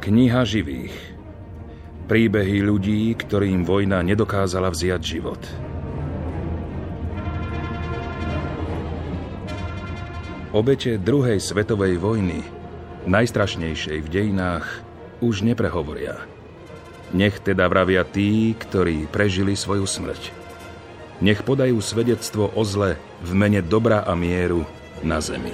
Kniha živých. Príbehy ľudí, ktorým vojna nedokázala vziať život. Obete druhej svetovej vojny, najstrašnejšej v dejinách, už neprehovoria. Nech teda vravia tí, ktorí prežili svoju smrť. Nech podajú svedectvo o zle v mene dobra a mieru na zemi.